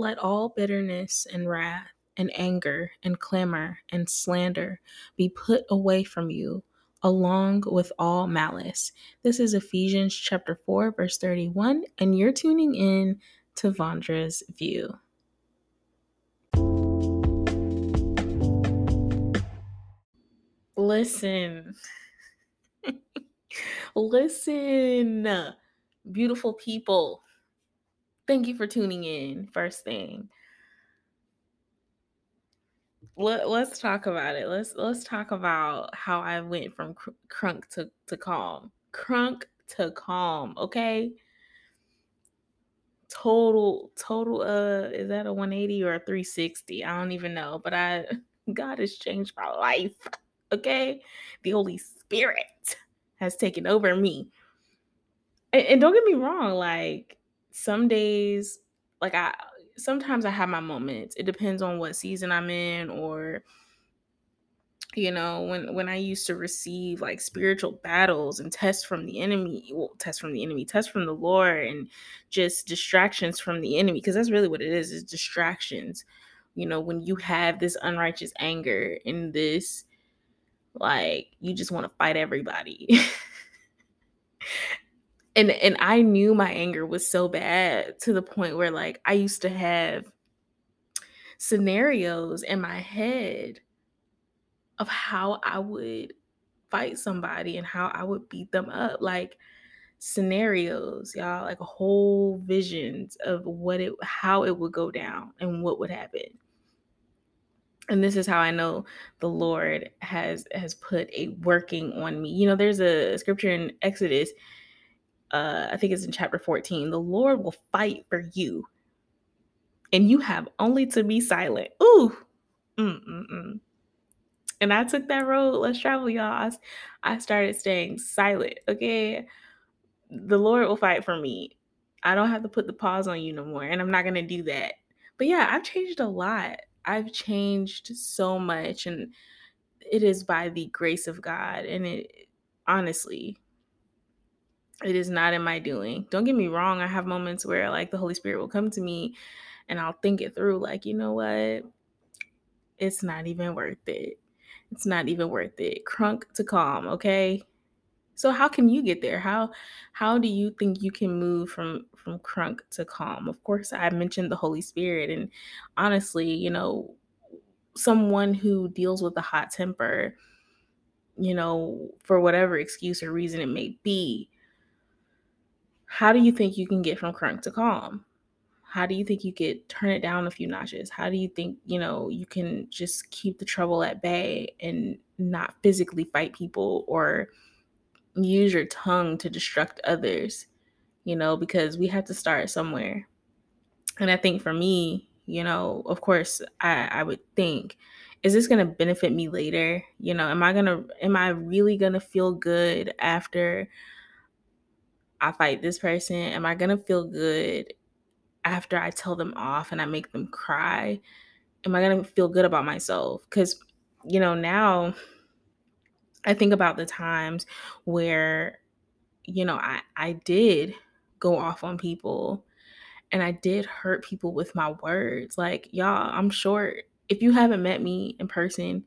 Let all bitterness and wrath and anger and clamor and slander be put away from you, along with all malice. This is Ephesians chapter 4, verse 31, and you're tuning in to Vondra's View. Listen. Listen, beautiful people. Thank you for tuning in. First thing. Let, us talk about it. Let's let's talk about how I went from cr- crunk to, to calm. Crunk to calm, okay? Total total uh is that a 180 or a 360? I don't even know, but I God has changed my life. Okay? The Holy Spirit has taken over me. And, and don't get me wrong, like some days, like I sometimes I have my moments. It depends on what season I'm in or you know when when i used to receive like spiritual battles and tests from the enemy well tests from the enemy tests from the lord and just distractions from the enemy because that's really what it is is distractions you know when you have this unrighteous anger and this like you just want to fight everybody and and I knew my anger was so bad to the point where like I used to have scenarios in my head of how I would fight somebody and how I would beat them up like scenarios y'all like whole visions of what it how it would go down and what would happen. And this is how i know the lord has has put a working on me. You know there's a scripture in exodus uh, I think it's in chapter 14, the Lord will fight for you. And you have only to be silent. Ooh. Mm-mm-mm. And I took that road. Let's travel, y'all. I started staying silent. Okay. The Lord will fight for me. I don't have to put the paws on you no more. And I'm not going to do that. But yeah, I've changed a lot. I've changed so much. And it is by the grace of God. And it honestly, it is not in my doing. Don't get me wrong, I have moments where like the Holy Spirit will come to me and I'll think it through like, you know what? It's not even worth it. It's not even worth it. Crunk to calm, okay? So how can you get there? How how do you think you can move from from crunk to calm? Of course, I mentioned the Holy Spirit and honestly, you know, someone who deals with a hot temper, you know, for whatever excuse or reason it may be, how do you think you can get from crunk to calm? How do you think you could turn it down a few notches? How do you think, you know, you can just keep the trouble at bay and not physically fight people or use your tongue to destruct others? You know, because we have to start somewhere. And I think for me, you know, of course, I, I would think, is this going to benefit me later? You know, am I going to, am I really going to feel good after I fight this person? Am I going to feel good after I tell them off and I make them cry? Am I going to feel good about myself? Because, you know, now I think about the times where, you know, I, I did go off on people and I did hurt people with my words. Like, y'all, I'm short. If you haven't met me in person,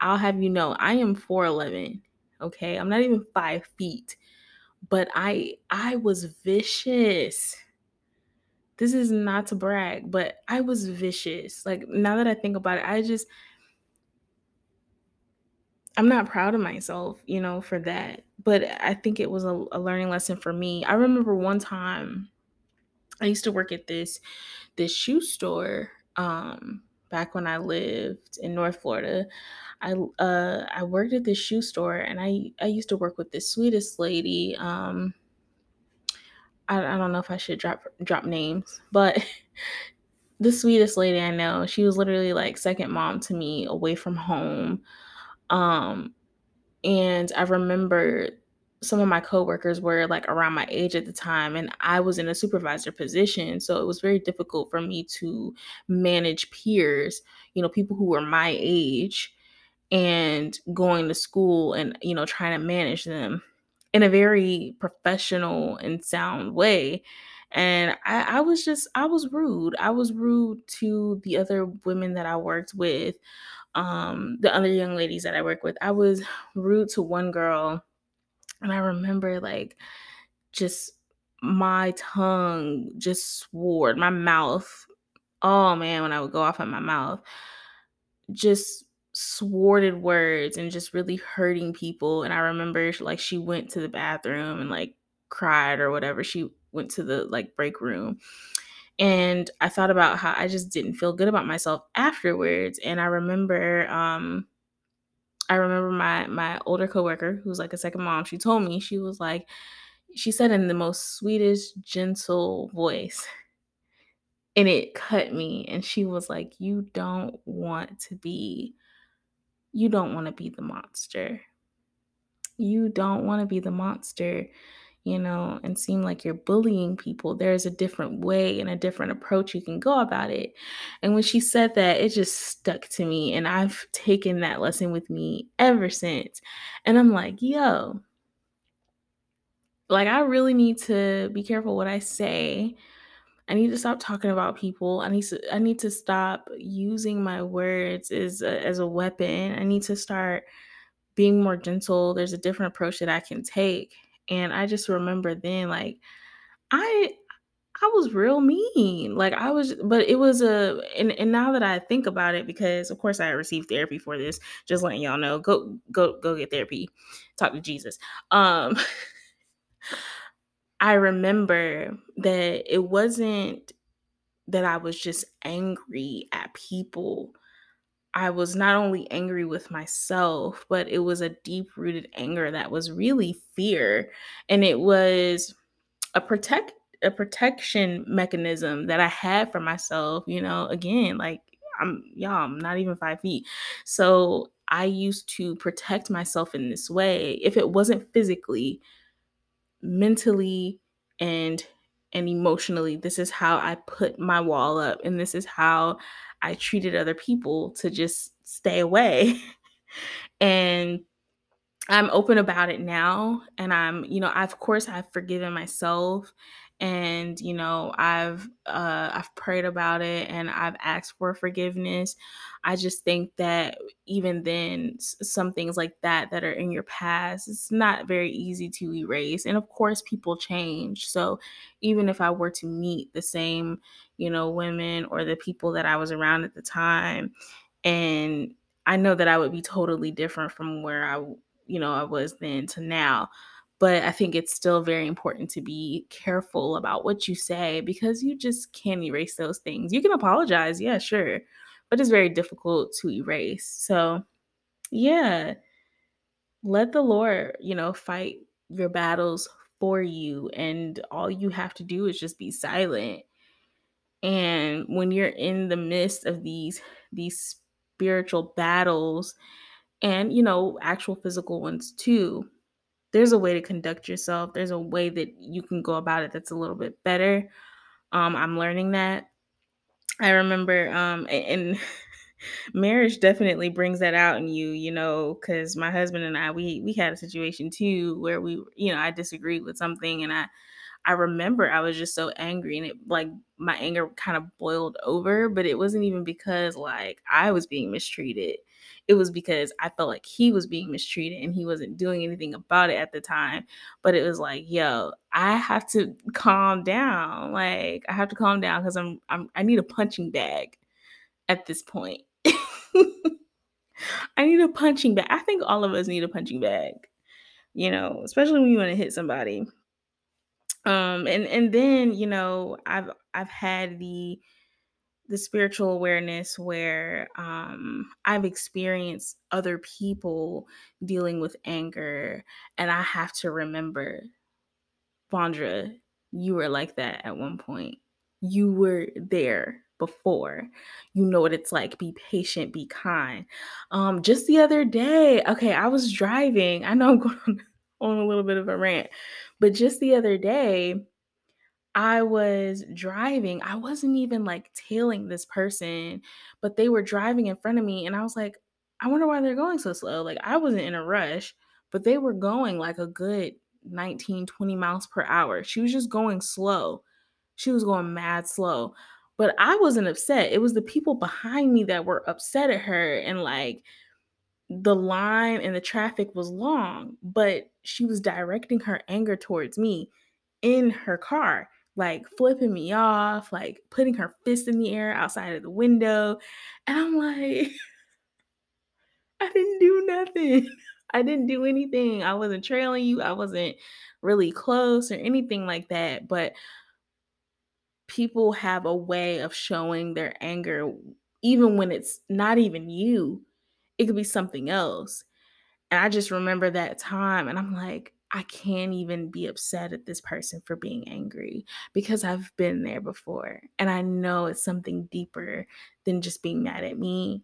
I'll have you know I am 4'11. Okay. I'm not even five feet but I I was vicious. This is not to brag, but I was vicious. Like now that I think about it, I just I'm not proud of myself, you know, for that. But I think it was a, a learning lesson for me. I remember one time I used to work at this this shoe store um back when I lived in North Florida. I uh I worked at this shoe store and I I used to work with this sweetest lady. Um I, I don't know if I should drop drop names, but the sweetest lady I know. She was literally like second mom to me away from home. Um and I remember some of my coworkers were like around my age at the time and I was in a supervisor position so it was very difficult for me to manage peers you know people who were my age and going to school and you know trying to manage them in a very professional and sound way And I, I was just, I was rude. I was rude to the other women that I worked with, um, the other young ladies that I work with. I was rude to one girl. And I remember like just my tongue just swore, my mouth. Oh man, when I would go off at my mouth, just sworded words and just really hurting people. And I remember like she went to the bathroom and like cried or whatever. She went to the like break room. And I thought about how I just didn't feel good about myself afterwards. And I remember um I remember my my older coworker who's like a second mom, she told me, she was like, she said in the most sweetest, gentle voice, and it cut me. And she was like, You don't want to be, you don't want to be the monster. You don't want to be the monster, you know, and seem like you're bullying people. There's a different way and a different approach you can go about it. And when she said that, it just stuck to me. And I've taken that lesson with me ever since. And I'm like, yo, like I really need to be careful what I say. I need to stop talking about people. I need to I need to stop using my words as a, as a weapon. I need to start being more gentle. There's a different approach that I can take. And I just remember then like I I was real mean. Like I was but it was a and, and now that I think about it because of course I received therapy for this, just letting y'all know, go go go get therapy. Talk to Jesus. Um I remember that it wasn't that I was just angry at people. I was not only angry with myself, but it was a deep rooted anger that was really fear. And it was a protect a protection mechanism that I had for myself, you know, again, like I'm y'all, I'm not even five feet. So I used to protect myself in this way. If it wasn't physically, mentally and and emotionally this is how i put my wall up and this is how i treated other people to just stay away. And i'm open about it now and i'm you know of course i've forgiven myself and you know i've uh i've prayed about it and i've asked for forgiveness. I just think that even then some things like that that are in your past it's not very easy to erase and of course people change. So even if i were to meet the same you know women or the people that i was around at the time and i know that i would be totally different from where i you know i was then to now but I think it's still very important to be careful about what you say because you just can't erase those things. You can apologize, yeah, sure, but it's very difficult to erase. So, yeah, let the Lord, you know, fight your battles for you, and all you have to do is just be silent. And when you're in the midst of these these spiritual battles and you know actual physical ones too there's a way to conduct yourself. There's a way that you can go about it that's a little bit better. Um, I'm learning that. I remember, um, and marriage definitely brings that out in you, you know, because my husband and I, we we had a situation too where we, you know, I disagreed with something, and I I remember I was just so angry and it like my anger kind of boiled over, but it wasn't even because like I was being mistreated. It was because I felt like he was being mistreated and he wasn't doing anything about it at the time. But it was like, yo, I have to calm down. Like I have to calm down because I'm, I'm I need a punching bag at this point. I need a punching bag. I think all of us need a punching bag, you know, especially when you want to hit somebody um and and then you know i've i've had the the spiritual awareness where um i've experienced other people dealing with anger and i have to remember Vondra, you were like that at one point. You were there before. You know what it's like. Be patient be kind. Um just the other day okay i was driving. I know i'm going on a little bit of a rant but just the other day, I was driving. I wasn't even like tailing this person, but they were driving in front of me. And I was like, I wonder why they're going so slow. Like, I wasn't in a rush, but they were going like a good 19, 20 miles per hour. She was just going slow. she was going mad slow. But I wasn't upset. It was the people behind me that were upset at her and like the line and the traffic was long, but she was directing her anger towards me in her car, like flipping me off, like putting her fist in the air outside of the window. And I'm like, I didn't do nothing. I didn't do anything. I wasn't trailing you. I wasn't really close or anything like that. But people have a way of showing their anger, even when it's not even you, it could be something else. And I just remember that time and I'm like, I can't even be upset at this person for being angry because I've been there before. And I know it's something deeper than just being mad at me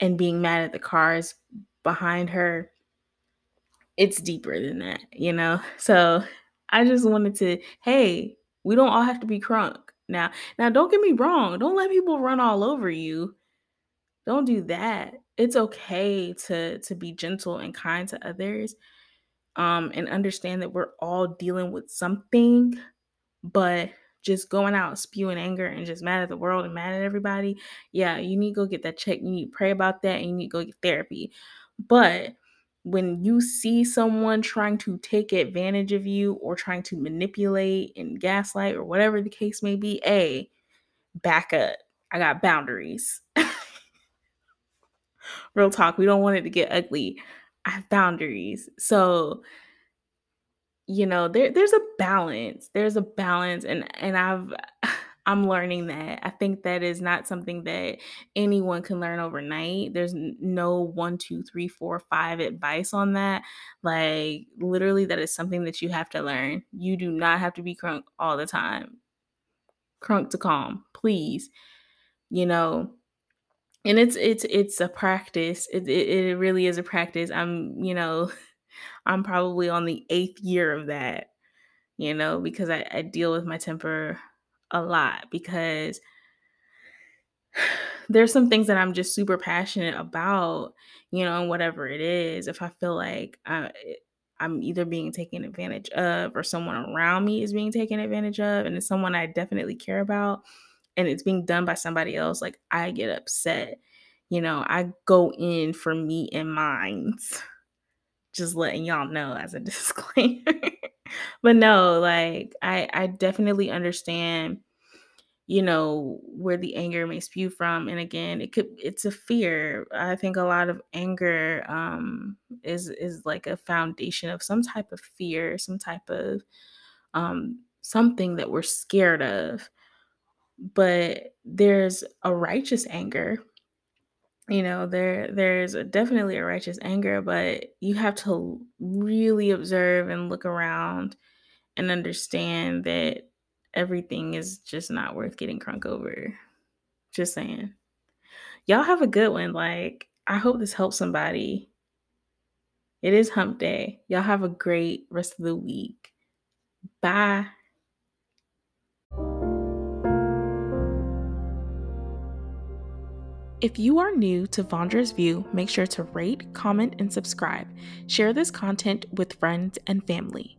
and being mad at the cars behind her. It's deeper than that, you know? So I just wanted to, hey, we don't all have to be crunk. Now, now don't get me wrong. Don't let people run all over you. Don't do that. It's okay to to be gentle and kind to others. Um and understand that we're all dealing with something, but just going out spewing anger and just mad at the world and mad at everybody, yeah, you need to go get that check. You need to pray about that and you need to go get therapy. But when you see someone trying to take advantage of you or trying to manipulate and gaslight or whatever the case may be, A, back up. I got boundaries. Real talk, we don't want it to get ugly. I have boundaries. So, you know, there there's a balance. There's a balance and and I've I'm learning that. I think that is not something that anyone can learn overnight. There's no one, two, three, four, five advice on that. Like, literally, that is something that you have to learn. You do not have to be crunk all the time. Crunk to calm, please. You know, and it's it's it's a practice. It, it it really is a practice. I'm you know, I'm probably on the eighth year of that. You know, because I, I deal with my temper a lot because there's some things that I'm just super passionate about, you know, and whatever it is. If I feel like I, I'm either being taken advantage of or someone around me is being taken advantage of, and it's someone I definitely care about, and it's being done by somebody else, like I get upset. You know, I go in for me and mines. Just letting y'all know as a disclaimer. but no, like I I definitely understand you know where the anger may spew from and again it could it's a fear i think a lot of anger um is is like a foundation of some type of fear some type of um something that we're scared of but there's a righteous anger you know there there's a, definitely a righteous anger but you have to really observe and look around and understand that everything is just not worth getting crunk over. Just saying. Y'all have a good one. Like, I hope this helps somebody. It is hump day. Y'all have a great rest of the week. Bye. If you are new to Vondra's View, make sure to rate, comment, and subscribe. Share this content with friends and family.